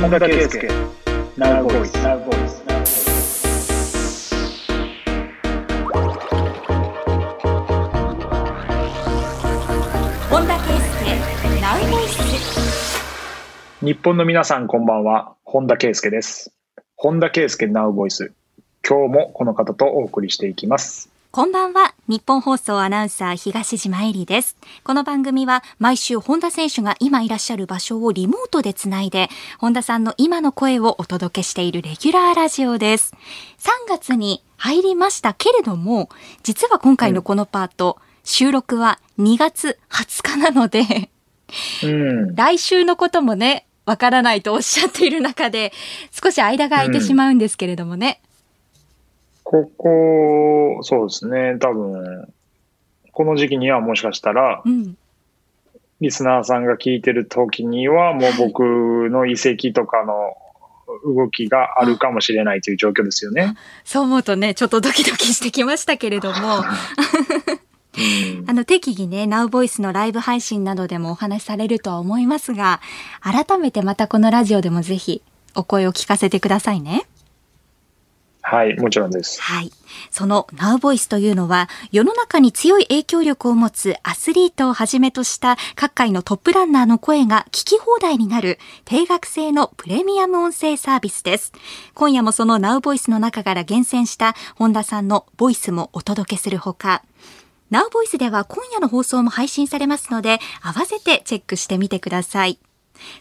本田圭佑 Now Voice Now Voice 本田圭佑ナウボイス。日本の皆さんこんばんは。本田圭佑です。本田圭佑 Now Voice 今日もこの方とお送りしていきますこんばんは。日本放送アナウンサー東島えりです。この番組は毎週本田選手が今いらっしゃる場所をリモートでつないで本田さんの今の声をお届けしているレギュラーラジオです。3月に入りましたけれども実は今回のこのパート、収録は2月20日なのでうん。来週のこともね、わからないとおっしゃっている中で、少し間が空いてしまうんですけれどもね。ここそうですね多分この時期にはもしかしたらうん。リスナーさんが聞いてる時にはもう僕の遺跡とかの動きがあるかもしれないという状況ですよね。そう思うとね、ちょっとドキドキしてきましたけれども、うん あの、適宜ね、ナウボイスのライブ配信などでもお話しされるとは思いますが、改めてまたこのラジオでもぜひお声を聞かせてくださいね。はい、もちろんです。はい。その Now Voice というのは、世の中に強い影響力を持つアスリートをはじめとした各界のトップランナーの声が聞き放題になる定額制のプレミアム音声サービスです。今夜もその Now Voice の中から厳選した本田さんのボイスもお届けするほか、Now Voice では今夜の放送も配信されますので、合わせてチェックしてみてください。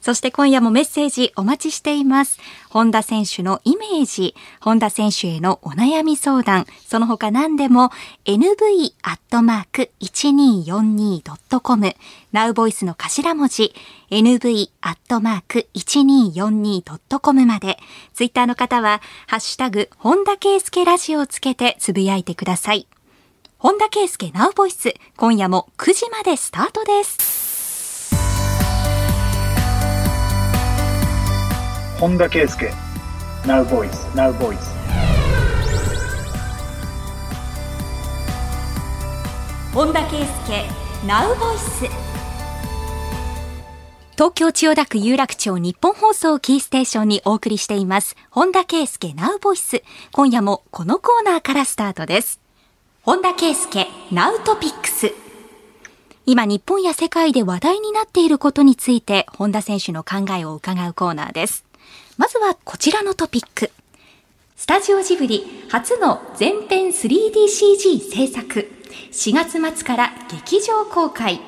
そして今夜もメッセージお待ちしています。本田選手のイメージ、本田選手へのお悩み相談、その他何でも nv.1242.com、nowvoice の頭文字、nv.1242.com まで、ツイッターの方は、ハッシュタグ、本田圭介ラジオをつけてつぶやいてください。本田圭介ナウボイス、今夜も9時までスタートです。本田圭佑。Now Voice Now Voice 本田圭佑。ナウボイス東京千代田区有楽町日本放送キーステーションにお送りしています。本田圭佑。ナウボイス今夜もこのコーナーからスタートです。本田圭佑。ナウトピックス今日本や世界で話題になっていることについて本田選手の考えを伺うコーナーです。まずはこちらのトピック。スタジオジブリ初の全編 3DCG 制作。4月末から劇場公開。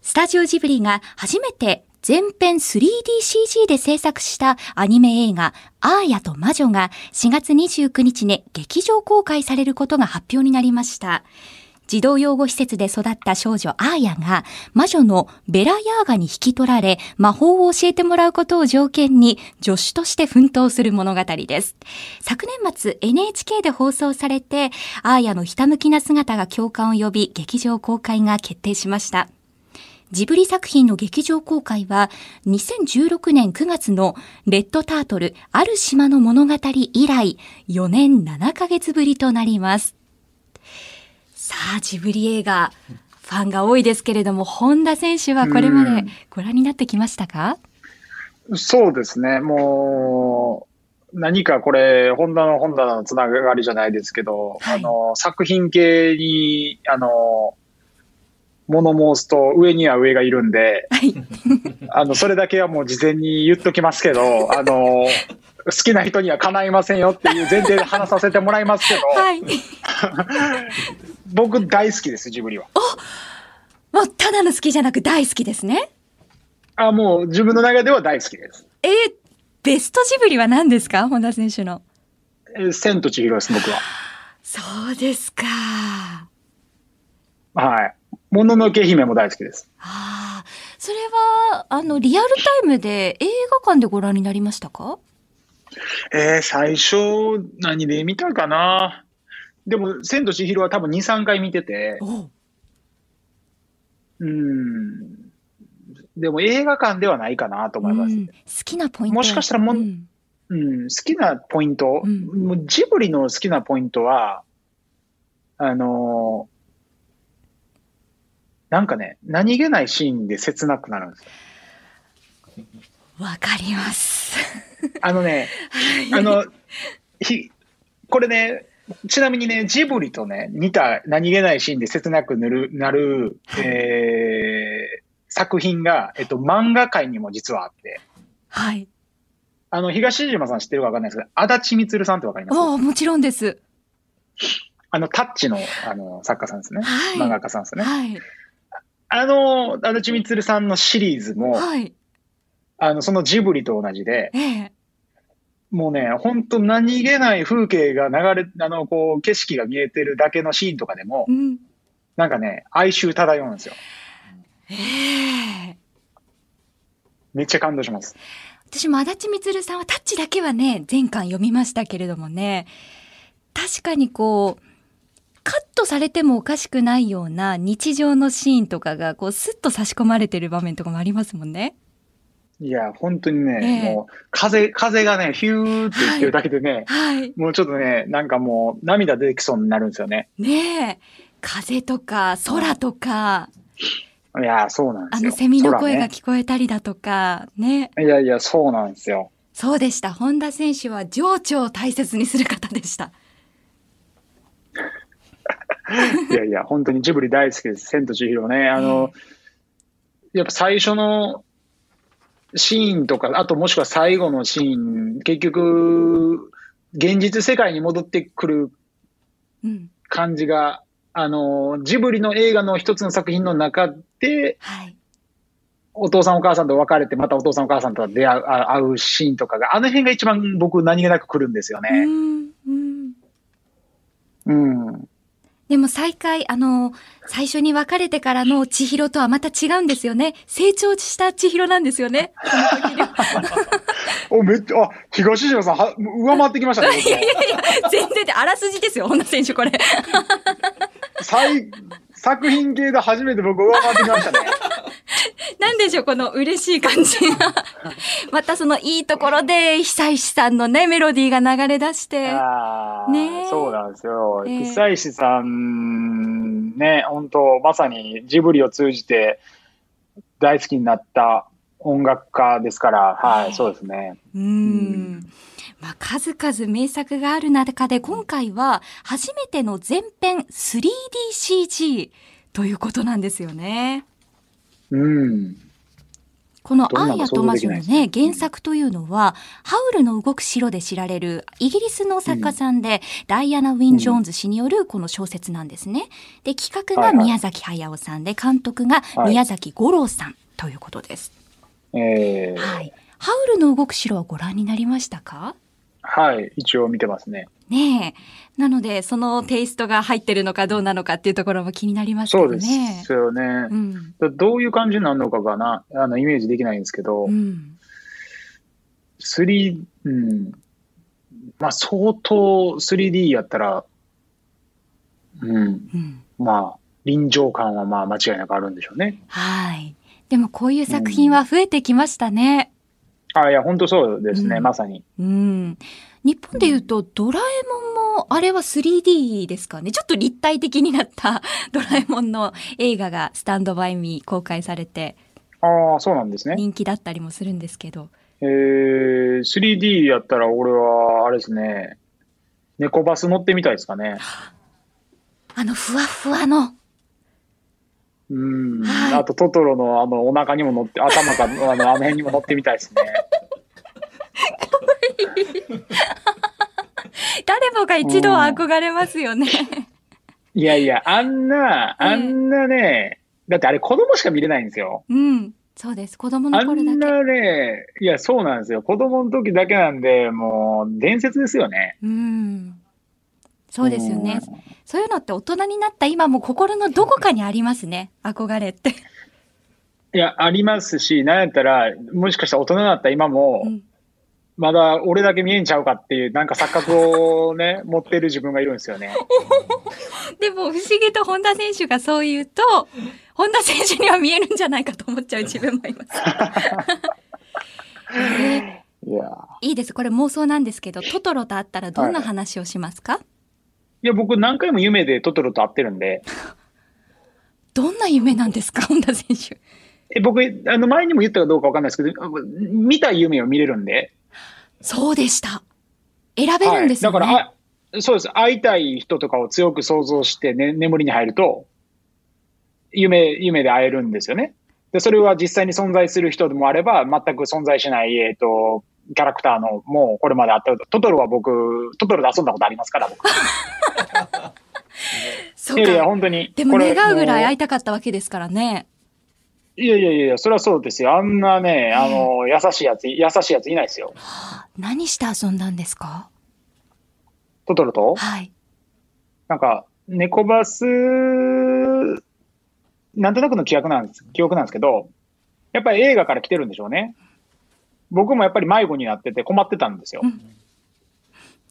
スタジオジブリが初めて全編 3DCG で制作したアニメ映画アーヤと魔女が4月29日に劇場公開されることが発表になりました。児童養護施設で育った少女アーヤが魔女のベラヤーガに引き取られ魔法を教えてもらうことを条件に助手として奮闘する物語です。昨年末 NHK で放送されてアーヤのひたむきな姿が共感を呼び劇場公開が決定しました。ジブリ作品の劇場公開は2016年9月のレッドタートルある島の物語以来4年7ヶ月ぶりとなります。さあ、ジブリ映画、ファンが多いですけれども、本田選手はこれまでご覧になってきましたか？そうですね、もう、何かこれ、ホンダのホンダのつながりじゃないですけど、はい。あの、作品系に、あの、物申すと上には上がいるんで、はい。あの、それだけはもう事前に言っときますけど、あの、好きな人には叶いませんよっていう前提で話させてもらいますけど、はい。僕大好きです、ジブリは。もう、ただの好きじゃなく大好きですね。あ、もう自分の中では大好きです。えーベストジブリは何ですか？本田選手の。えー千と千尋です、僕は。そうですか。はい。もののけ姫も大好きです。ああ、それは、あの、リアルタイムで映画館でご覧になりましたか？えー、最初、何で見たかな？でも、千と千尋は多分2、3回見てて、おうん。でも映画館ではないかなと思います。うん好きなポイントもしかしたらもんうんうん、好きなポイント、うんもうジブリの好きなポイントは、あのーなんかね、何気ないシーンで切なくなるんですよ。わかります。あのね、あの、ひ、これね、ちなみにね、ジブリとね、似た何気ないシーンで切なくなる、なる、えー、作品が、えっと、漫画界にも実はあって、はい。あの、東島さん知ってるかわかんないですけど、足立みつるさんってわかります？おお、もちろんです。あの、タッチの、あの、作家さんですね。はい。漫画家さんですね。はい。あの、足立みつるさんのシリーズも、はい。あの、そのジブリと同じで、ええ。もうね、本当何気ない風景が流れ、あの、こう、景色が見えてるだけのシーンとかでもう、ん。なんかね、哀愁漂うんですよ。ええ。めっちゃ感動します。私も足立みつるさんはタッチだけはね、前巻読みましたけれどもね、確かにこう、カットされてもおかしくないような日常のシーンとかが、こう、スッと差し込まれてる場面とかもありますもんね。いや、本当にね、ええもう、風、風がね、ヒューって言ってるだけでね、はい。もうちょっとね、なんかもう、涙出てきそうになるんですよね。ねえ。風とか空とか、いや、そうなんですよ。あのセミの声が空聞こえたりだとか、ね。ねいやいや、そうなんですよ。そうでした。本田選手は情緒を大切にする方でした。いやいや、本当にジブリ大好きです。千と千尋ね。あの、やっぱ最初のシーンとか、あともしくは最後のシーン、結局、現実世界に戻ってくるうん。感じが、あの、ジブリの映画の一つの作品の中で、はい。お父さんお母さんと別れて、またお父さんお母さんと出会うあ会うシーンとかが、あの辺が一番僕何気なく来るんですようね。ん。うん。うん。でも再会、あの、最初に別れてからの千尋とはまた違うんですよね。成長した千尋なんですよね。お、めっちゃ、あ、東島さん、は、上回ってきましたね。いやいやいや、全然で、あらすじですよ、本田選手、これ。最、作品系で初めて僕上回ってきましたね。なんでしょう、この嬉しい感じ。またそのいいところで、久石さんのね、メロディーが流れ出して。ああ、ねえそうなんですよ。ええ久石さん、ね、本当まさにジブリを通じて大好きになった音楽家ですから、はええい、そうですね。うーん。まあ、数々名作がある中で、今回は初めての全編 3DCG ということなんですよね。うん。このアンやトマジョのね、原作というのは、ハウルの動く城で知られるイギリスの作家さんで、ダイアナ・ウィン・ジョーンズ氏によるこの小説なんですね。で、企画がはいはい宮崎駿さんで、監督がはい宮崎五郎さんということです。ええはい。ハウルの動く城はご覧になりましたか？はい、一応見てますね。ねえ。なので、そのテイストが入ってるのかどうなのかっていうところも気になりますけそうで。すよね。うん。どういう感じになるのかがな、あの、イメージできないんですけど、うん。3、うん。まあ、相当 3D やったら、うん。うん。まあ、臨場感はまあ間違いなくあるんでしょうね。はい。でもこういう作品は増えてきましたね。あ、いや、本当そうですね、うんまさに。うん。日本で言うと、ドラえもんも、あれは 3D ですかね？ちょっと立体的になった ドラえもんの映画がスタンドバイミー公開されてああ、そうなんですね。人気だったりもするんですけど。えー、3D やったら俺は、あれですね、猫バス乗ってみたいですかね。あのふわふわの。うん。はいあと、トトロのあの、お腹にも乗って、頭か、あの、あの辺にも乗ってみたいですね。誰もが一度は憧れますよね。いやいや、あんな、あんなね、だってあれ子供しか見れないんですよ。うん。そうです。子供あの頃だけ。んなね、いや、そうなんですよ。子供の時だけなんで、もう、伝説ですよね。うん。そうですよね。そういうのって大人になった今も心のどこかにありますね。憧れって。いや、ありますし、なんやったら、もしかしたら大人になった今もう、んまだ俺だけ見えんちゃうかっていう、なんか錯覚をね、持ってる自分がいるんですよね。でも不思議と本田選手がそう言うと、本田選手には見えるんじゃないかと思っちゃう自分もいます。えいや、いいです。これ妄想なんですけど、トトロと会ったらどんな話をしますか、いや、僕何回も夢でトトロと会ってるんで、どんな夢なんですか本田選手？え僕、あの前にも言ったかどうかわかんないですけど、見た夢を見れるんで。そうでした。選べるんですよね。はい、だからあ、そうです。会いたい人とかを強く想像して、ね、眠りに入ると、夢、夢で会えるんですよね。で、それは実際に存在する人でもあれば、全く存在しない、えっ、と、キャラクターの、もうこれまであった、トトロは僕、トトロで遊んだことありますから、僕。そうか。いやいや、本当に。でも願うぐらい会いたかったわけですからね。いやいやいや、それはそうですよ。あんなね、あの、優しいやつ、優しいやついないですよ。はあ、何して遊んだんですか？トトロと？はい。なんか、猫バス、なんとなくの記憶なんです、記憶なんですけど、やっぱり映画から来てるんでしょうね。僕もやっぱり迷子になってて困ってたんですよ。うん。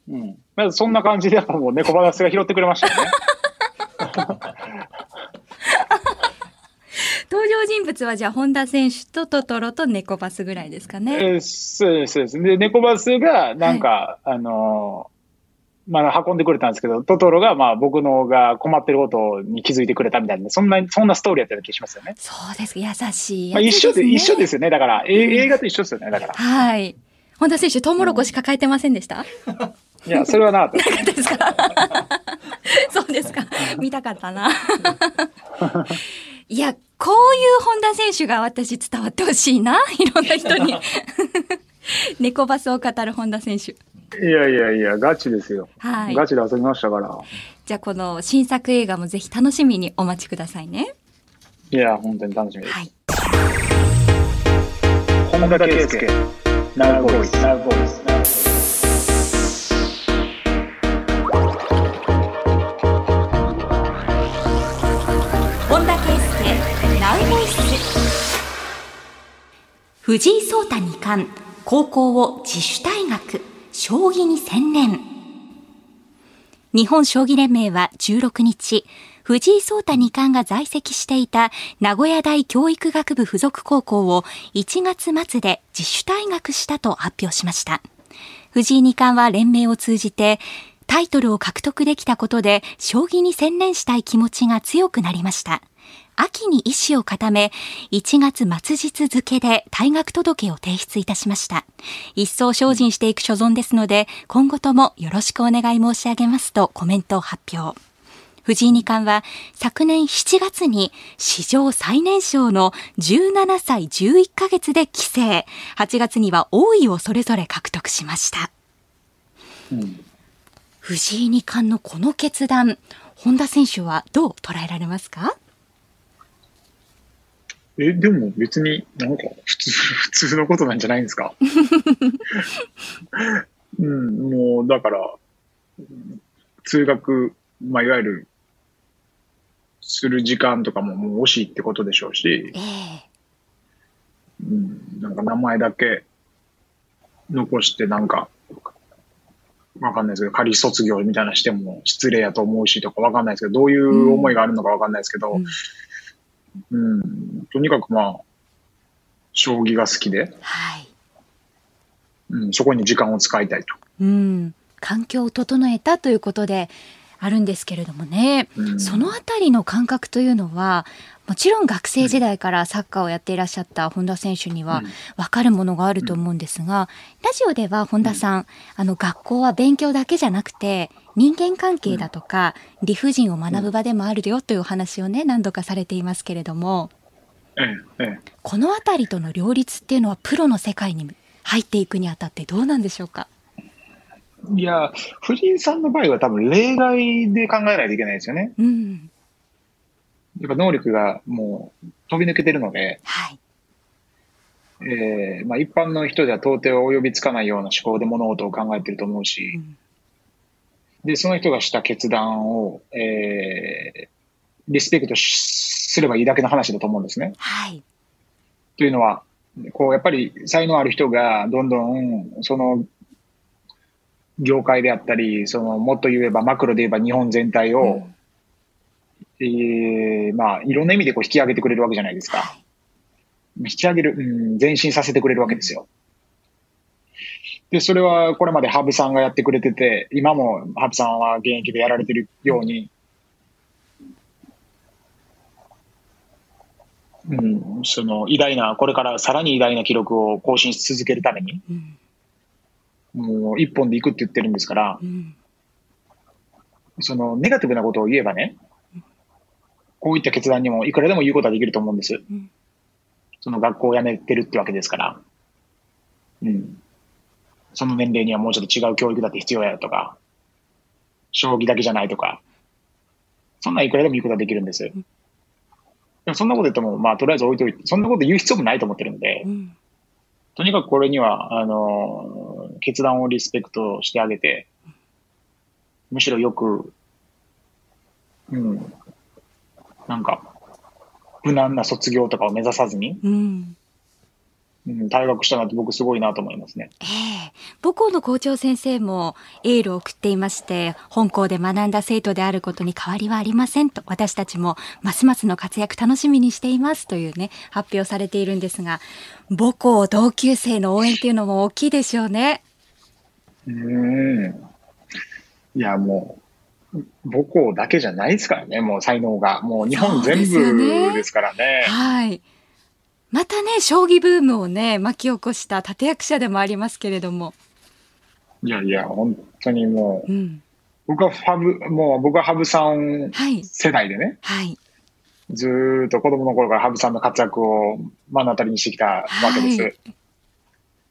うん。まずそんな感じで、もう猫バスが拾ってくれましたよね。登場人物はじゃあ本田選手とトトロと猫バスぐらいですかね。えーそうです、そうです。で、猫バスが、なんか、あのーまあ、運んでくれたんですけど、トトロが、まあ、僕のが困ってることに気づいてくれたみたいな、そんな、そんなストーリーやった気がしますよね。そうです。優しいまあ。一緒で、一緒ですよね。だから、え映画と一緒ですよね。だから。はい。本田選手、トウモロコシ抱えてませんでした、いや、それはなかった。なかったですか？そうですか。見たかったな。いや、こういう本田選手が私伝わってほしいな。いろんな人に。猫バスを語る本田選手。いやいやいや、ガチですよ。はい。ガチで遊びましたから。じゃあこの新作映画もぜひ楽しみにお待ちくださいね。いや、本当に楽しみです。はい。本田圭佑、ナウボイス、ナウボイス。藤井聡太二冠高校を自主退学将棋に専念日本将棋連盟は16日藤井聡太二冠が在籍していた名古屋大教育学部附属高校を1月末で自主退学したと発表しました藤井二冠は連盟を通じてタイトルを獲得できたことで将棋に専念したい気持ちが強くなりました。秋に意思を固め、1月末日付で退学届を提出いたしました。一層精進していく所存ですので、今後ともよろしくお願い申し上げますとコメントを発表。藤井二冠は昨年7月に史上最年少の17歳11ヶ月で棋聖、8月には王位をそれぞれ獲得しました。うん藤井二冠のこの決断、本田選手はどう捉えられますか？え、でも別になんか普通、普通のことなんじゃないんですか？うん、もうだから、うん通学、まあいわゆる、する時間とかももう惜しいってことでしょうし。え、え。うん、なんか名前だけ残してなんか、わかんないですけど、仮卒業みたいなしても失礼やと思うしとかわかんないですけど、どういう思いがあるのかわかんないですけど、うんうん、とにかくまあ、将棋が好きで、はい。うん、そこに時間を使いたいと。うん。環境を整えたということであるんですけれどもね、うんそのあたりの感覚というのは、もちろん学生時代からサッカーをやっていらっしゃった本田選手にはうん。分かるものがあると思うんですが、ラジオでは本田さん、あの学校は勉強だけじゃなくて人間関係だとか理不尽を学ぶ場でもあるよというお話をね何度かされていますけれども。このあたりとの両立っていうのはプロの世界に入っていくにあたってどうなんでしょうか？いや、藤井さんの場合は多分例外で考えないといけないですよね。うんやっぱ能力がもう飛び抜けてるので、はい。えーまあ、一般の人では到底及びつかないような思考で物事を考えてると思ううし、ん。で、その人がした決断を、えーリスペクトしすればいいだけの話だと思うんですね。はい。というのは、こう、やっぱり才能ある人がどんどん、その、業界であったり、その、もっと言えば、マクロで言えば日本全体を、うんえーまあ、いろんな意味でこう引き上げてくれるわけじゃないですか。はい引き上げる、うん、前進させてくれるわけですよ。で、それはこれまでハブさんがやってくれてて、今もハブさんは現役でやられてるように、うん、その偉大な、これからさらに偉大な記録を更新し続けるために、うんもう一本で行くって言ってるんですから、うんそのネガティブなことを言えばね、こういった決断にもいくらでも言うことはできると思うんです。うんその学校を辞めてるってわけですから。うん。その年齢にはもうちょっと違う教育だって必要やとか、将棋だけじゃないとか、そんなんいくらでも言うことはできるんです。でもそんなこと言っても、まあとりあえず置いといて、そんなこと言う必要もないと思ってるんでう、んとにかくこれには、あの、決断をリスペクトしてあげて、むしろよく、うん、なんか、無難な卒業とかを目指さずに、うんうん、退学したなって僕すごいなと思いますね。ええ母校の校長先生もエールを送っていまして、本校で学んだ生徒であることに変わりはありませんと、私たちもますますの活躍楽しみにしていますというね、発表されているんですが、母校同級生の応援っていうのも大きいでしょうね。うん。いや、もう、母校だけじゃないですからね、もう才能が。もう日本全部ですからね。はい。またね、将棋ブームをね、巻き起こした立役者でもありますけれども。いやいや、本当にもう、うん。僕はファブ、もう僕は羽生さんはい。世代でね、はい。ずーっと子供の頃から羽生さんの活躍を目の当たりにしてきたわけです。はい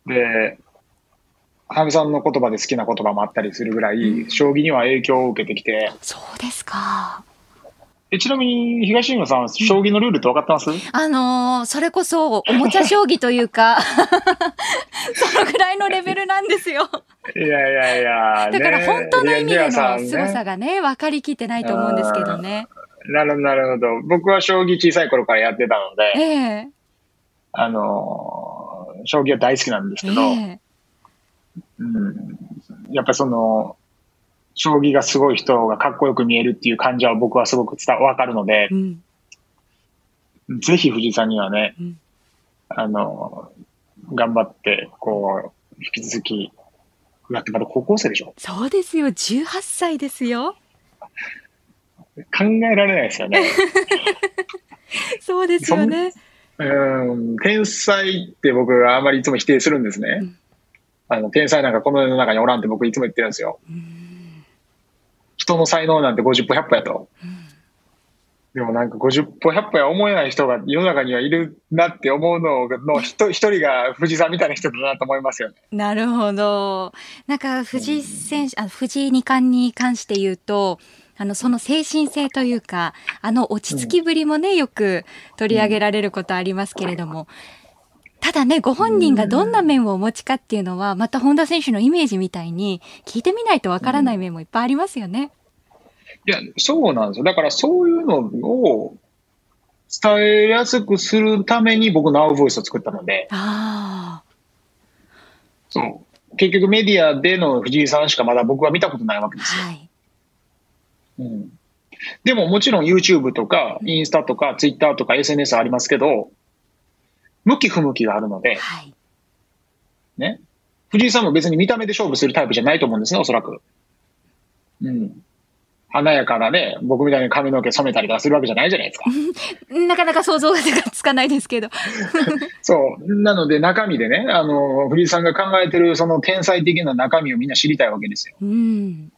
で、羽生さんの言葉で好きな言葉もあったりするぐらい、うん将棋には影響を受けてきて、そうですか。えちなみに東野さん、将棋のルールって分かってます、あのーそれこそ、おもちゃ将棋というか、そのぐらいのレベルなんですよ。いやいやいや、だから本当の意味での凄さがね、分かりきってないと思うんですけどね。なるほど、なるほど。僕は将棋小さい頃からやってたので、ええあのー将棋は大好きなんですえけど、えうん、やっぱりその、将棋がすごい人がかっこよく見えるっていう感じは僕はすごく伝わかるのでう、ん。ぜひ藤井さんにはね、うんあのー頑張って、こう、引き続き、だってまだ高校生でしょ？そうですよ、18歳ですよ。考えられないですよね。そうですよね。うん、天才って僕はあんまりいつも否定するんですね。うんあの、天才なんかこの世の中におらんって僕いつも言ってるんですよ。うん人の才能なんて50歩100歩やと。うんでもなんか50歩100歩や思えない人が世の中にはいるなって思うのの一 一人が藤井さんみたいな人だなと思いますよね。なるほど。なんか藤井選手、あ藤井二冠に関して言うと、あの、その精神性というか、あの落ち着きぶりもね、よく取り上げられることありますけれども、ただね、ご本人がどんな面をお持ちかっていうのは、また本田選手のイメージみたいに、聞いてみないとわからない面もいっぱいありますよね。いや、そうなんですよ。だからそういうのを伝えやすくするために僕、ナウボイスを作ったので、あそう。結局メディアでの藤井さんしかまだ僕は見たことないわけあ、ですよ。はい。うんでももちろん YouTube とかインスタとか Twitter とか SNS ありますけど、向き不向きがあるので、はい。ね。藤井さんも別に見た目で勝負するタイプじゃないと思うんですね、おそらく。うん。華やかなね、僕みたいに髪の毛染めたりとかするわけじゃないじゃないですか。なかなか想像がつかないですけど。そう。なので中身でね、あの、藤井さんが考えてるその天才的な中身をみんな知りたいわけですよ。うん。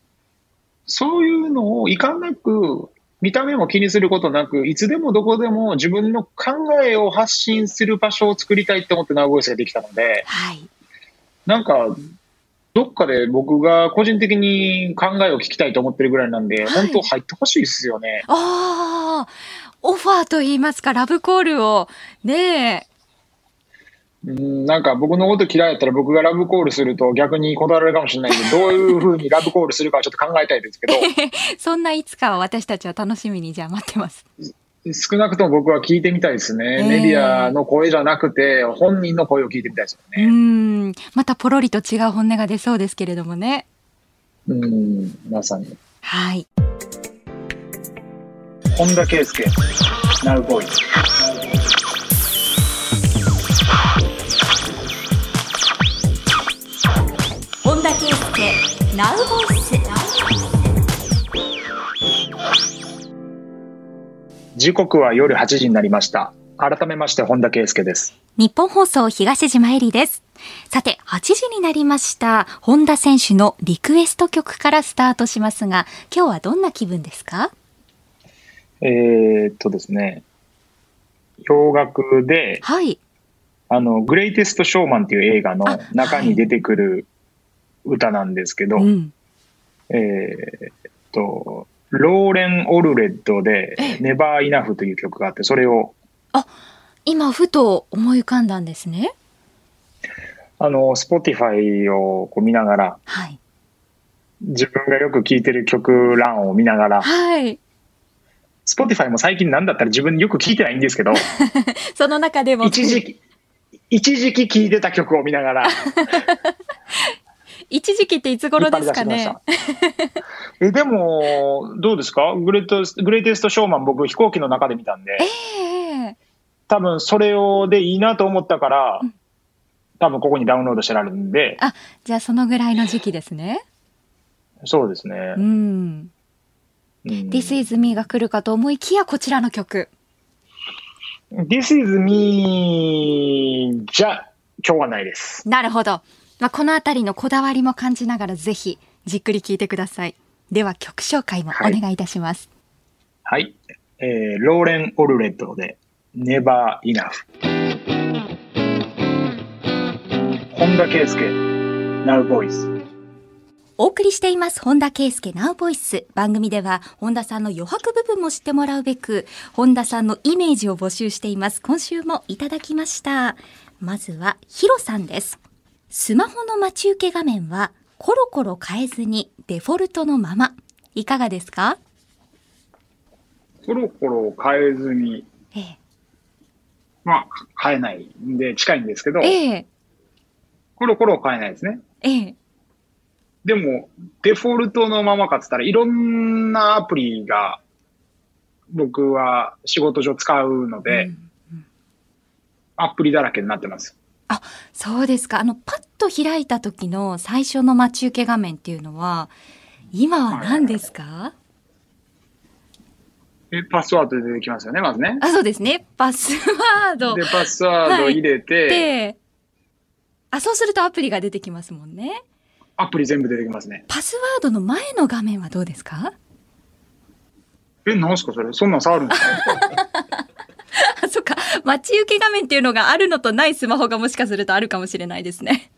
そういうのをいかんなく、見た目も気にすることなく、いつでもどこでも自分の考えを発信する場所を作りたいって思ってナウボイスができたので、はい。なんか、どっかで僕が個人的に考えを聞きたいと思ってるぐらいなんで、はい本当入ってほしいですよね。ああ、オファーと言いますか、ラブコールを、ねうん、なんか僕のこと嫌いやったら僕がラブコールすると逆に断られるかもしれないんで、どういうふうにラブコールするかはちょっと考えたいですけど、え、そんないつかは私たちは楽しみにじゃあ待ってます。少なくとも僕は聞いてみたいですね。ええメディアの声じゃなくて、本人の声を聞いてみたいですようね。ん、またポロリと違う本音が出そうですけれどもね。うん、まさに。はい。本田圭佑、ナウボーイ。ナウボイス。時刻は夜8時になりました。改めまして、本田圭佑です。日本放送東島えりです。さて、8時になりました。本田選手のリクエスト曲からスタートしますが、今日はどんな気分ですか？えーっとですね、洋楽で、はい。あの、グレイテスト・ショーマンっていう映画の中に出てくる歌なんですけど、うん。えーっと、ローレン・オルレッドで、ネバー・イナフという曲があって、それを、今、ふと思い浮かんだんですね。あの、 Spotify をこう見ながら、はい。自分がよく聴いてる曲欄を見ながら、はい。 Spotify も最近なんだったら自分よく聴いてないんですけど、その中でも。一時期、一時期聴いてた曲を見ながら、一時期っていつ頃ですかね？え、でも、どうですか？グレートス、 Greatest Showman 僕飛行機の中で見たんで、ええ多分それをでいいなと思ったからうん、多分ここにダウンロードしてあるんで、あ、じゃあそのぐらいの時期ですね。そうですねう。ん。うん This is me が来るかと思いきやこちらの曲。This is me じゃ、今日はないです。なるほど。まあ、このあたりのこだわりも感じながらぜひじっくり聞いてください。では曲紹介もお願いいたします。はい。えー、ローレン・オルレッドで Never Enough。本田圭佑 Now Voice。お送りしています本田圭佑ナウボイス番組では本田さんの余白部分も知ってもらうべく本田さんのイメージを募集しています今週もいただきましたまずはヒロさんですスマホの待ち受け画面はコロコロ変えずにデフォルトのまま。いかがですか？コロコロ変えずに、ええ。まあ、変えないんで近いんですけど、ええ。コロコロ変えないですね。ええ。でも、デフォルトのままかっつったらいろんなアプリが僕は仕事上使うので、うん。アプリだらけになってます。そうですか。あのパッと開いた時の最初の待ち受け画面っていうのは今は何ですか、え、パスワードで出てきますよね、まずね。あそうですね。パスワード。で、パスワード入れて、で、あ、そうするとアプリが出てきますもんね。アプリ全部出てきますね。パスワードの前の画面はどうですか？え、なんすかそれ？そんなん触るんですか？あ、そっか。待ち受け画面っていうのがあるのとないスマホがもしかするとあるかもしれないですね。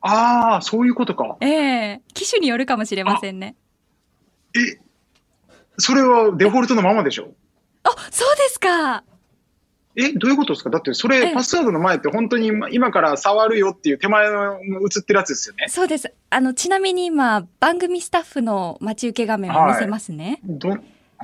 ああ、そういうことか。ええ機種によるかもしれませんね。え、それはデフォルトのままでしょ？あ、そうですか。え、どういうことですか？だってそええれ、パスワードの前って本当に今今から触るよっていう手前の映ってるやつですよね。そうです。あの、ちなみに今、番組スタッフの待ち受け画面を見せますね。どはい。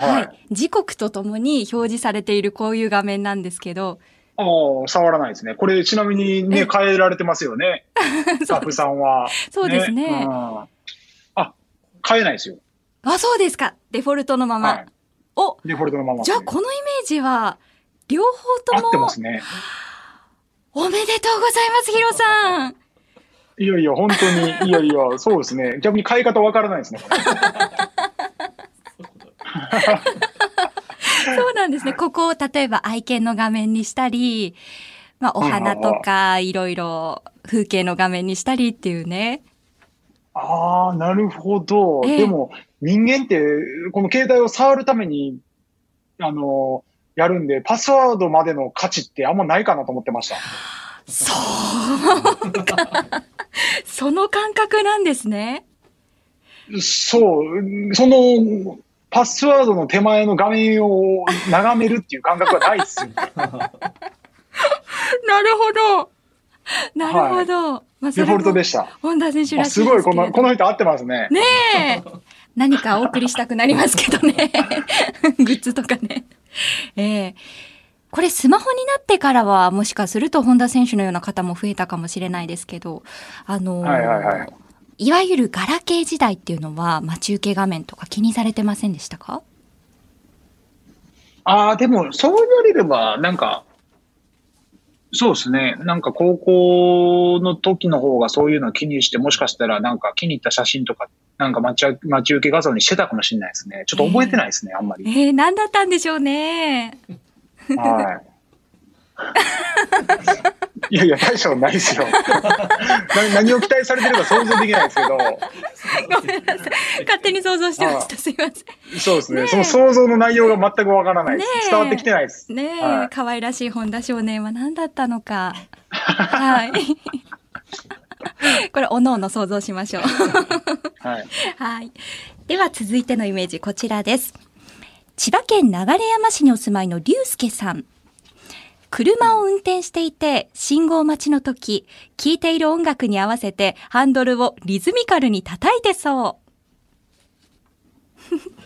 はい。時刻とともに表示されているこういう画面なんですけど、ああ、触らないですね。これ、ちなみにね、変えられてますよね。スタッフさんは。そうですねうんあ、変えないですよ。あ、そうですか。デフォルトのまま。はい。お、デフォルトのままじゃあこのイメージは、両方と合ってもますね。おめでとうございます、ヒロさん。いやいや、本当に、いやいや、そうですね。逆に変え方わからないですね。そうなんですね。ここを例えば愛犬の画面にしたり、まあお花とかいろいろ風景の画面にしたりっていうね。ああ、なるほど。ええでも、人間って、この携帯を触るために、あの、やるんで、パスワードまでの価値ってあんまないかなと思ってました。そうか。その感覚なんですね。そう、その、パスワードの手前の画面を眺めるっていう感覚はないっすよ。なるほど。なるほど。まあそれもデフォルトでした。本田選手らあしいですごい、この、この人合ってますね。ねえ。何かお送りしたくなりますけどね。グッズとかね。ええこれスマホになってからはもしかすると本田選手のような方も増えたかもしれないですけど、あのーはいはいはいいわゆるガラケー時代っていうのは待ち受け画面とか気にされてませんでしたか？ああ、でも、そう言われれば、なんか、そうですね。なんか高校の時の方がそういうの気にして、もしかしたらなんか気に入った写真とかなんか待ち受待ち受け画像にしてたかもしれないですね。ちょっと覚えてないですね、あんまり。えー、何だったんでしょうね。はい。いやいや、大したことないですよ。な 何を期待されてるか想像できないですけど、ごめんなさい。勝手に想像してました。すいませそうですねねえその想像の内容が全くわからないです。ねえ伝わってきてないです。ん。ねえ、はい可愛らしい本田少年は何だったのか。はい。これ、おのおの想像しましょう。はい。はい。では続いてのイメージこちらです。千葉県流山市にお住まいの龍介さん。車を運転していて信号待ちの時、聴いている音楽に合わせてハンドルをリズミカルに叩いてそ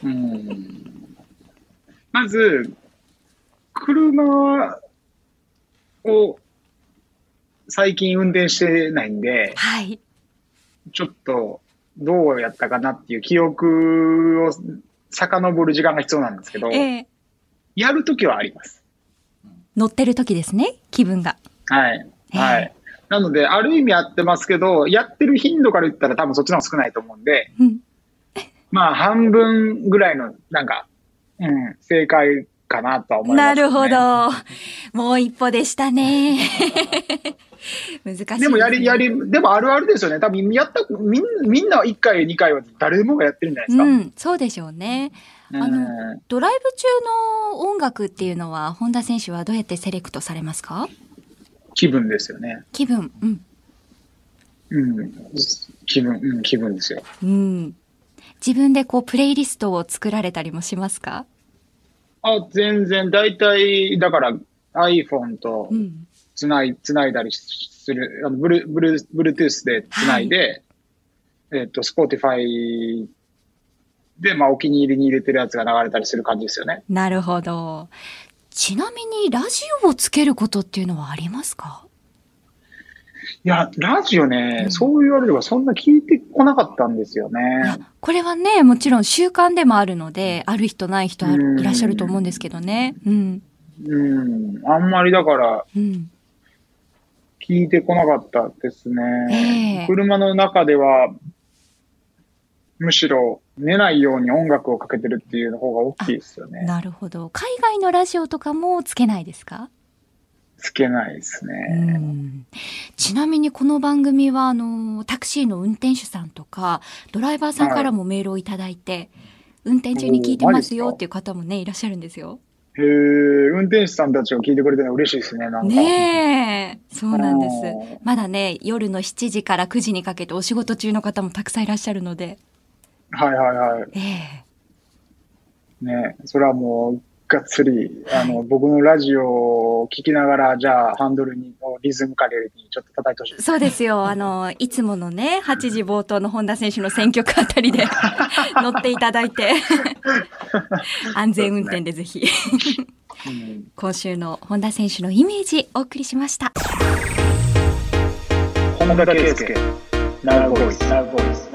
う。うんまず、車を最近運転してないんで、はい。ちょっとどうやったかなっていう記憶を遡る時間が必要なんですけど、ええやるときはあります。乗ってる時ですね、気分が。はい。ええはい。なので、ある意味やってますけど、やってる頻度から言ったら多分そっちの方が少ないと思うんで、うん。まあ半分ぐらいの、なんか、うん、正解かなとは思います、ね。なるほ。ど。もう一歩でしたね。難しいすね、でもやり、やり、でもあるあるですよね。多分やった、みんみんな1回、2回は誰でもがやってるんじゃないですか。うん、そうでしょうね。うんあのドライブ中の音楽っていうのは、本田選手はどうやってセレクトされますか？気分ですよね。気分。うん。うん。気分、うん、気分ですよ。うん。自分でこう、プレイリストを作られたりもしますか？あ、全然、大体、だから iPhone とうん。つない、つないだりする、あの、ブル、ブル、Bluetooth でつないで、えっと、Spotify で、まあ、お気に入りに入れてるやつが流れたりする感じですよね。なるほど。ちなみに、ラジオをつけることっていうのはありますか？いや、ラジオね、うんそう言われればそんな聞いてこなかったんですよね。これはね、もちろん習慣でもあるので、ある人ない人いらっしゃると思うんですけどね。うん。うん。あんまりだから、うん。聞いてこなかったですね。ええ車の中では、むしろ寝ないように音楽をかけてるっていうの方が大きいですよね。なるほど。海外のラジオとかもつけないですか？つけないですうね。んちなみにこの番組はあのタクシーの運転手さんとかドライバーさんからもメールをいただいて、運転中に聞いてますよっていう方もねいらっしゃるんですよ。へえ、運転手さんたちが聞いてくれて嬉しいですね、なんか。ねえそうなんですまだね夜の7時から9時にかけてお仕事中の方もたくさんいらっしゃるので、はいはいはい。ええね、それはもう、がっつり、あの、僕のラジオを聞きながら、じゃあ、ハンドルに、リズムかけるにちょっと叩いてほしい。そうですよ。あの、いつものね、8時冒頭の本田選手の選曲あたりで乗っていただいて、安全運転でぜひ。うん今週の本田選手のイメージお送りしました。本田圭佑、ナウボイス、ナウボイス。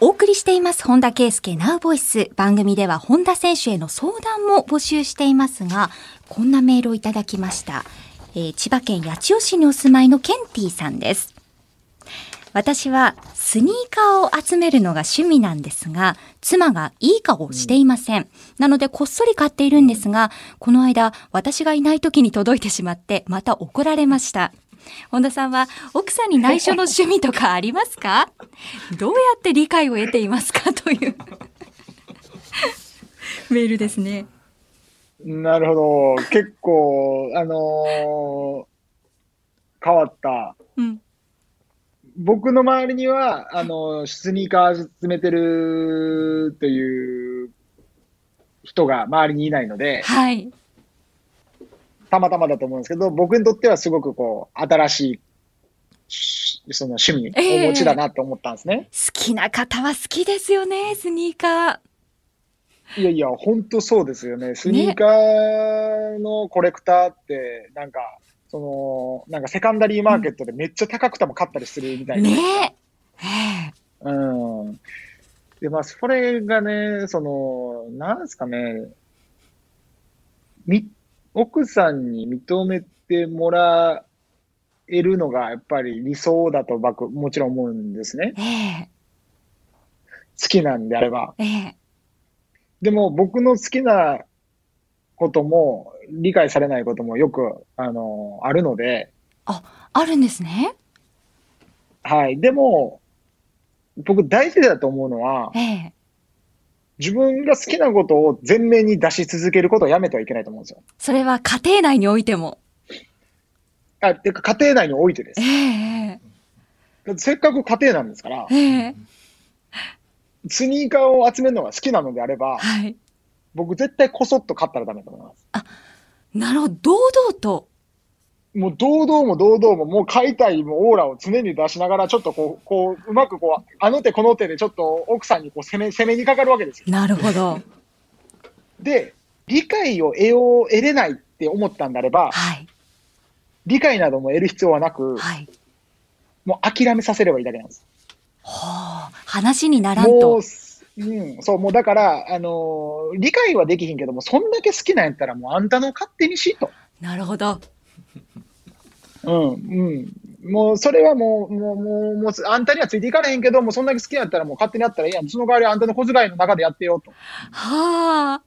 お送りしています本田圭佑ナウボイス番組では本田選手への相談も募集していますがこんなメールをいただきました、えー千葉県八千代市にお住まいのケンティさんです私はスニーカーを集めるのが趣味なんですが、妻がいい顔をしていません。なのでこっそり買っているんですが、この間私がいない時に届いてしまって、また怒られました。本田さんは奥さんに内緒の趣味とかありますか？どうやって理解を得ていますかという メールですね。なるほど。結構、あのー変わった。うん。僕の周りには、あのースニーカー集めてるという人が周りにいないので、はい。たまたまだと思うんですけど、僕にとってはすごくこう、新しい、しその趣味をお持ちだなと思ったんですね。好きな方は好きですよね、スニーカー。いやいや、本当そうですよね。スニーカーのコレクターって、なんか、その、なんかセカンダリーマーケットでめっちゃ高くても買ったりするみたいな。ねえ。ええうん。で、まあ、それがね、その、なんですかね、み、奥さんに認めてもらえるのがやっぱり理想だと僕、もちろん思うんですね。ええ好きなんであれば。ええでも僕の好きなことも理解されないこともよく、あの、あるので、あ、あるんですね。はい。でも、僕大事だと思うのは、ええ自分が好きなことを前面に出し続けることをやめてはいけないと思うんですよ。それは家庭内においても。あ、てか家庭内においてですえ。えだってせっかく家庭なんですからえ、えスニーカーを集めるのが好きなのであれば、はい。僕絶対こそっと買ったらダメだと思います。なるほど。堂々と。もう堂々も堂々ももう買いたいもうオーラを常に出しながらちょっとこう、こう、うまくこう、あの手この手でちょっと奥さんにこう攻め、攻めにかかるわけですよ。なるほど。で、理解を得よう、得れないって思ったんであれば、はい。理解なども得る必要はなく、はい。もう諦めさせればいいだけなんです。はあ、話にならんもとう。、うん、そう、もうだから、あのー理解はできひんけども、そんだけ好きなんやったらもうあんたの勝手にしと。なるほど。うん、うん。もう、それはもう、もう、もう、もう、あんたにはついていかれへんけど、もうそんだけ好きやったらもう勝手にやったらいいやん。その代わりあんたの小遣いの中でやってよと。はあ。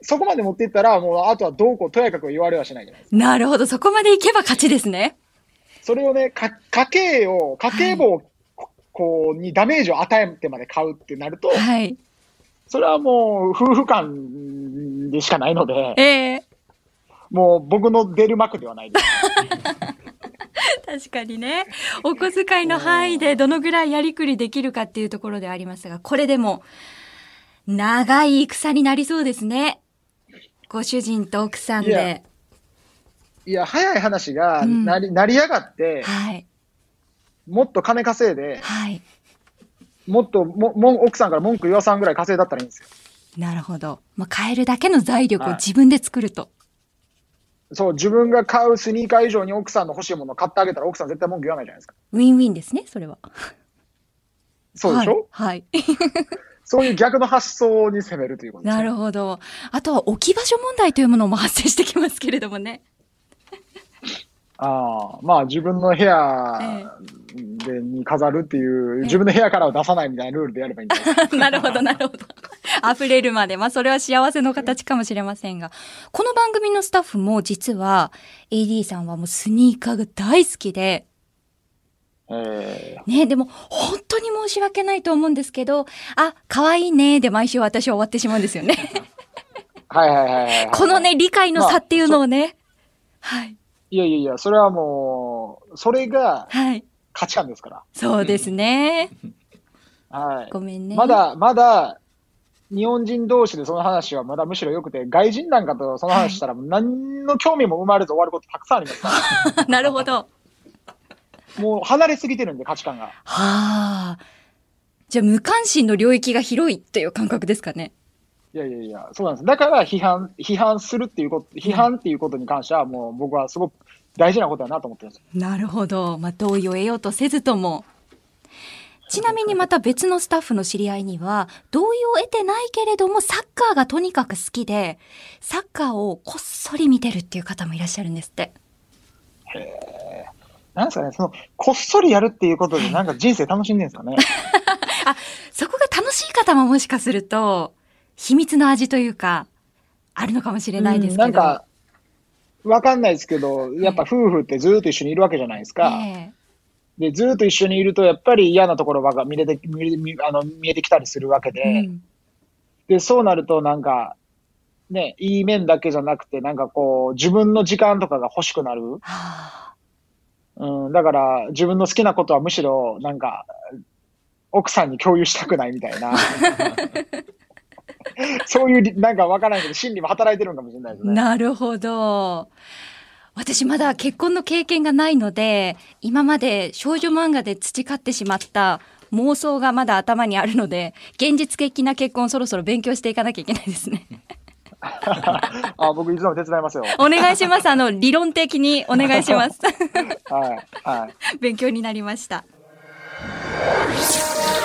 そこまで持っていったら、もう、あとはどうこう、とやかく言われはしないじゃないですか。なるほど。そこまでいけば勝ちですね。それをね、か家計を、家計簿を、こう、にダメージを与えてまで買うってなると、はい。それはもう、夫婦間でしかないので、ええもう僕の出る幕ではないです。確かにね。お小遣いの範囲でどのぐらいやりくりできるかっていうところでありますが、これでも、長い戦になりそうですね。ご主人と奥さんいやで。いや、早い話がうんなり、成り上がって、はい。もっと金稼いで、はい。もっとも、も、奥さんから文句言わさんぐらい稼いだったらいいんですよ。なるほど。まあ、買えるだけの財力をはい自分で作ると。そう、自分が買うスニーカー以上に奥さんの欲しいものを買ってあげたら奥さん絶対文句言わないじゃないですか。ウィンウィンですね、それは。そうでしょ、はい。はい そういう逆の発想に攻めるということです、ね。なるほど。あとは置き場所問題というものも発生してきますけれどもね。ああ、まあ自分の部屋で、に飾るっていう、自分の部屋からは出さないみたいなルールでやればいいんですか。なるほど、なるほど。溢れるまで。まあ、それは幸せの形かもしれませんが。この番組のスタッフも実は、AD さんはもうスニーカーが大好きで、えね、でも、本当に申し訳ないと思うんですけど、あ、可愛いね、で毎週私は終わってしまうんですよね。ー、はいはいはいはいはい。このね、理解の差っていうのをね。はい。いやいやいや、それはもう、それがはい。価値観ですから。そうですね。はい。ごめんね。まだ、まだ、日本人同士でその話はまだむしろ良くて、外人なんかとその話したら何の興味も生まれず終わることたくさんありますか なるほど。はら。もう離れすぎてるんで価値観が。あ。じゃあ、無関心の領域が広いっていう感覚ですかね。いやいやいや、そうなんです。だから批判、批判するっていうこと、批判っていうことに関してはもう僕はすごく大事なことだなと思ってるんですよ。なるほど。まあ、同意を得ようとせずとも。ちなみにまた別のスタッフの知り合いには、同意を得てないけれども、サッカーがとにかく好きで、サッカーをこっそり見てるっていう方もいらっしゃるんですって。なんですかね、その、こっそりやるっていうことでなんか人生楽しんでるんですかね。そこが楽しい方ももしかすると、秘密の味というか、あるのかもしれないですけど。うんなんか、わかんないですけど、やっぱ夫婦ってずーっと一緒にいるわけじゃないですか。えで、ずーっと一緒にいると、やっぱり嫌なところが見れて、見あの見えてきたりするわけで、えうんで、そうなるとなんか、ね、いい面だけじゃなくて、なんかこう、自分の時間とかが欲しくなる。はあうん、だから、自分の好きなことはむしろ、なんか、奥さんに共有したくないみたいな。そういうり、なんかわからないけど、心理も働いてるのかもしれないですね。なるほど。私まだ結婚の経験がないので、今まで少女漫画で培ってしまった妄想がまだ頭にあるので、現実的な結婚をそろそろ勉強していかなきゃいけないですね。あ、僕いつでも手伝いますよ。お願いします。あの、理論的にお願いします。はい。はい。勉強になりました。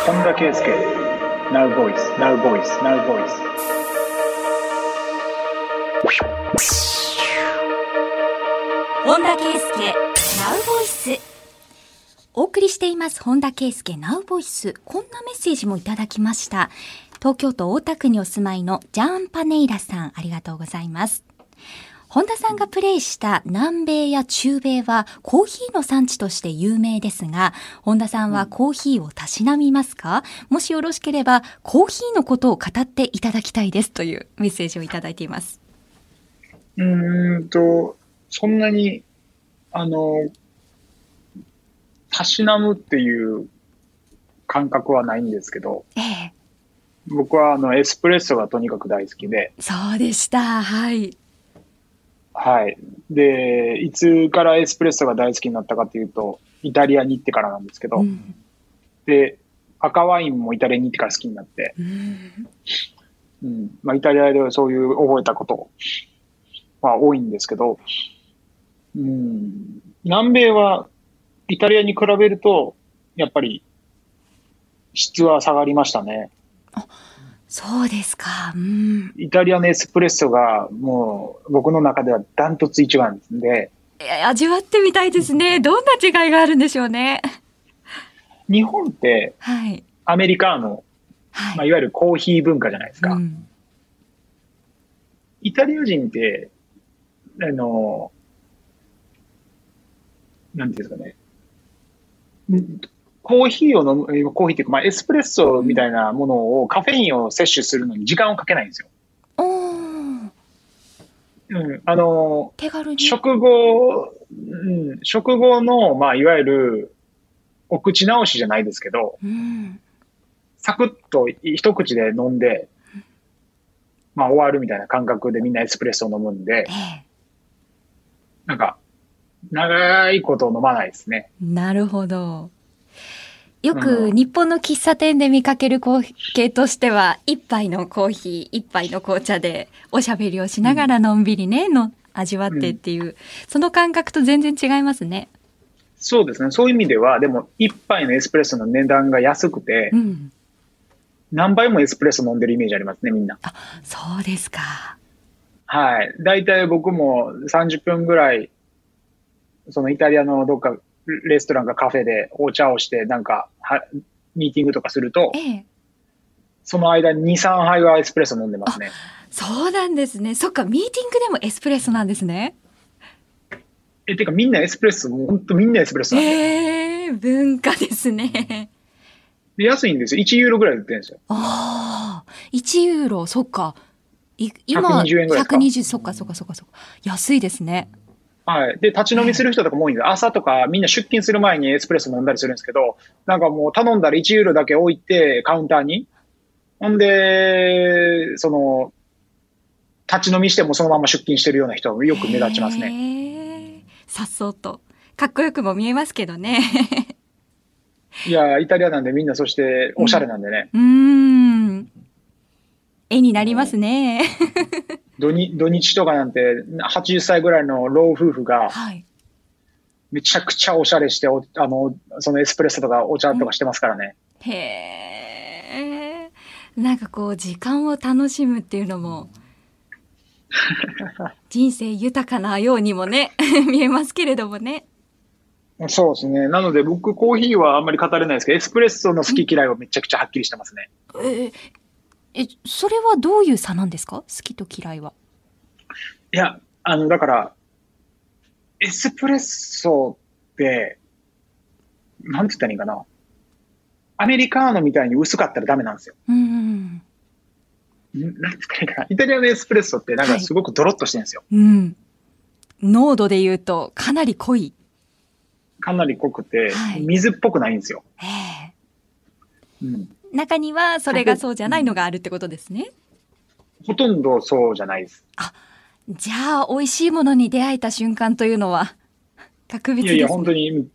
本田圭佑 Now Voice Now Voice Now Voice. 本田圭佑ナウボイスお送りしています本田圭佑ナウボイスこんなメッセージもいただきました。東京都大田区にお住まいのジャーンパネイラさんありがとうございます。本田さんがプレイした南米や中米はコーヒーの産地として有名ですが、本田さんはコーヒーをたしなみますか、もしよろしければ、コーヒーのことを語っていただきたいですというメッセージをいただいています。うーんと、そんなに、あの、たしなむっていう感覚はないんですけど、ええ、僕はあのエスプレッソがとにかく大好きで。そうでした。はい。はい。で、いつからエスプレッソが大好きになったかというと、イタリアに行ってからなんですけど、うん、で、赤ワインもイタリアに行ってから好きになって、うん、うん、まあ、イタリアでそういう覚えたことは多いんですけど、うん、南米はイタリアに比べると、やっぱり質は下がりましたね。あそうですか。うん。イタリアのエスプレッソがもう僕の中ではダントツ一番ですんで。味わってみたいですね。どんな違いがあるんでしょうね。日本って、はい、アメリカの、はいまあ、いわゆるコーヒー文化じゃないですか。うん、イタリア人って、あの、なんていうんですかね。コーヒーを飲む、コーヒーっていうか、まあ、エスプレッソみたいなものを、カフェインを摂取するのに時間をかけないんですよ。うん、あの、手軽に食後、うん、食後の、まあ、いわゆる、お口直しじゃないですけど、うん、サクッと一口で飲んで、まあ、終わるみたいな感覚でみんなエスプレッソを飲むんで、なんか、長いこと飲まないですね。なるほど。よく日本の喫茶店で見かける光景としては、一杯のコーヒー、一杯の紅茶でおしゃべりをしながらのんびりね、の味わってっていう、その感覚と全然違いますね。そうですね。そういう意味では、でも一杯のエスプレッソの値段が安くて、うん、何杯もエスプレッソ飲んでるイメージありますね、みんな。あ、そうですか。はい。大体僕も30分ぐらい、そのイタリアのどっかレストランかカフェでお茶をして、なんかは、ミーティングとかすると、ええ、その間に2、3杯はエスプレッソ飲んでますね。そうなんですね。そっか、ミーティングでもエスプレッソなんですね。え、てかみんなエスプレッソ、もう本当みんなエスプレッソなんで。えー、文化ですね。で、安いんですよ。1ユーロぐらいで売ってるんですよ。ああ、1ユーロ、そっか。い今、120円ぐらい120、そっかそっかそっかそっか。安いですね。はい。で、立ち飲みする人とかも多いんで、朝とかみんな出勤する前にエスプレッソ飲んだりするんですけど、なんかもう頼んだら1ユーロだけ置いて、カウンターに。ほんで、その、立ち飲みしてもそのまま出勤してるような人よく目立ちますね。さっそうと。かっこよくも見えますけどね。いや、イタリアなんでみんなそしておしゃれなんでね。うん。ん絵になりますね。土日土日とかなんて、80歳ぐらいの老夫婦が、めちゃくちゃおしゃれしてお、あの、そのエスプレッソとかお茶とかしてますからね。へえ。なんかこう、時間を楽しむっていうのも、人生豊かなようにもね、見えますけれどもね。そうですね。なので僕、コーヒーはあんまり語れないですけど、エスプレッソの好き嫌いはめちゃくちゃはっきりしてますね。ええ、それはどういう差なんですか？好きと嫌いは。いや、あの、だから、エスプレッソって、なんて言ったらいいかな。アメリカーノみたいに薄かったらダメなんですよ。うん。なんて言ったらいいかな。イタリアのエスプレッソってなんかすごくドロッとしてるんですよ。はい、うん。濃度で言うとかなり濃い。かなり濃くて、はい、水っぽくないんですよ。ええー。うん。中にはそれがそうじゃないのがあるってことですね。ほとんどそうじゃないです。あ、じゃあ美味しいものに出会えた瞬間というのは格別ね、いやいや、本当に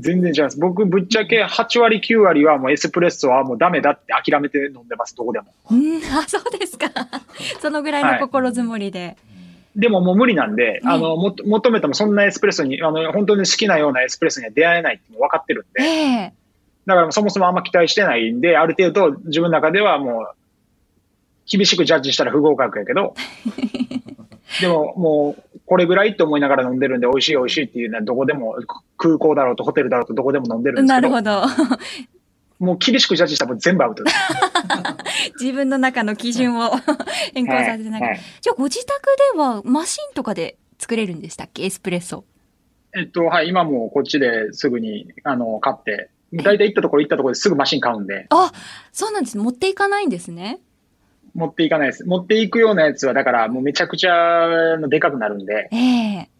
全然違います。僕、ぶっちゃけ8割、9割はもうエスプレッソはもうダメだって諦めて飲んでます、どこでも。うん、あ、そうですか。そのぐらいの心づもりで。はいでももう無理なんで、あの、も、求めてもそんなエスプレッソに、あの、本当に好きなようなエスプレッソには出会えないって分かってるんで、えー、だからそもそもあんま期待してないんで、ある程度自分の中ではもう、厳しくジャッジしたら不合格やけど、でももう、これぐらいって思いながら飲んでるんで、美味しい美味しいっていうのはどこでも、空港だろうとホテルだろうとどこでも飲んでるんですけど。なるほど。もう厳しくジャッジしたら全部アウトです。自分の中の基準を変更させてながら。はいじゃあご自宅ではマシンとかで作れるんでしたっけ？エスプレッソ。えっと、はい、今もうこっちですぐに、あの、買って、大体行ったところ行ったところですぐマシン買うんで、あ、そうなんです。持っていかないんですね。持っていかないです。持っていくようなやつは、だからもうめちゃくちゃのでかくなるんで、ええ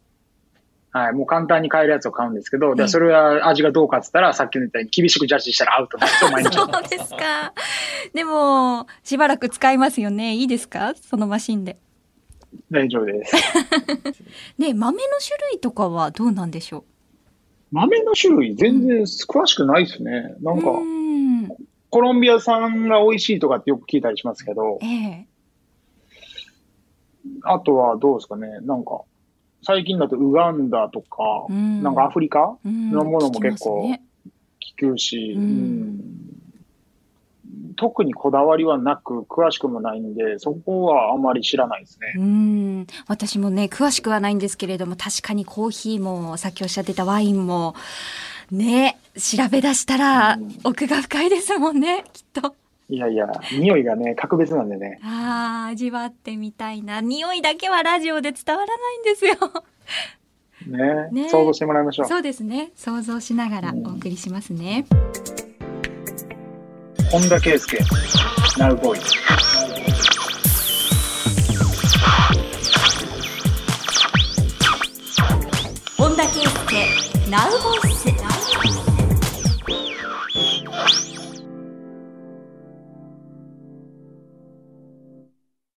はい、もう簡単に買えるやつを買うんですけど、ええでそれは味がどうかって言ったら、さっきの言ったように厳しくジャッジしたらアウトなんですよ、毎日。そうですか。でも、しばらく使いますよね。いいですか？そのマシンで。大丈夫です。ね、豆の種類とかはどうなんでしょ豆の種類全然詳しくないですね。なうんか、ん。コロンビア産が美味しいとかってよく聞いたりしますけど。え、え。あとはどうですかね、なんか、最近だとウガンダとか、うん。なんかアフリカうん。のものも結構聞くし、うん。うん特にこだわりはなく、詳しくもないんで、そこはあまり知らないですね。うん。私もね、詳しくはないんですけれども、確かにコーヒーも、さっきおっしゃってたワインも、ね、調べ出したらうん奥が深いですもんね、きっと。いやいや、匂いがね、格別なんでね。ああ、味わってみたいな。匂いだけはラジオで伝わらないんですよ。ねね想像してもらいましょう。そうですね。想像しながらお送りしますね。本田圭佑、ナウボーイ。本田圭佑、ナウボイス。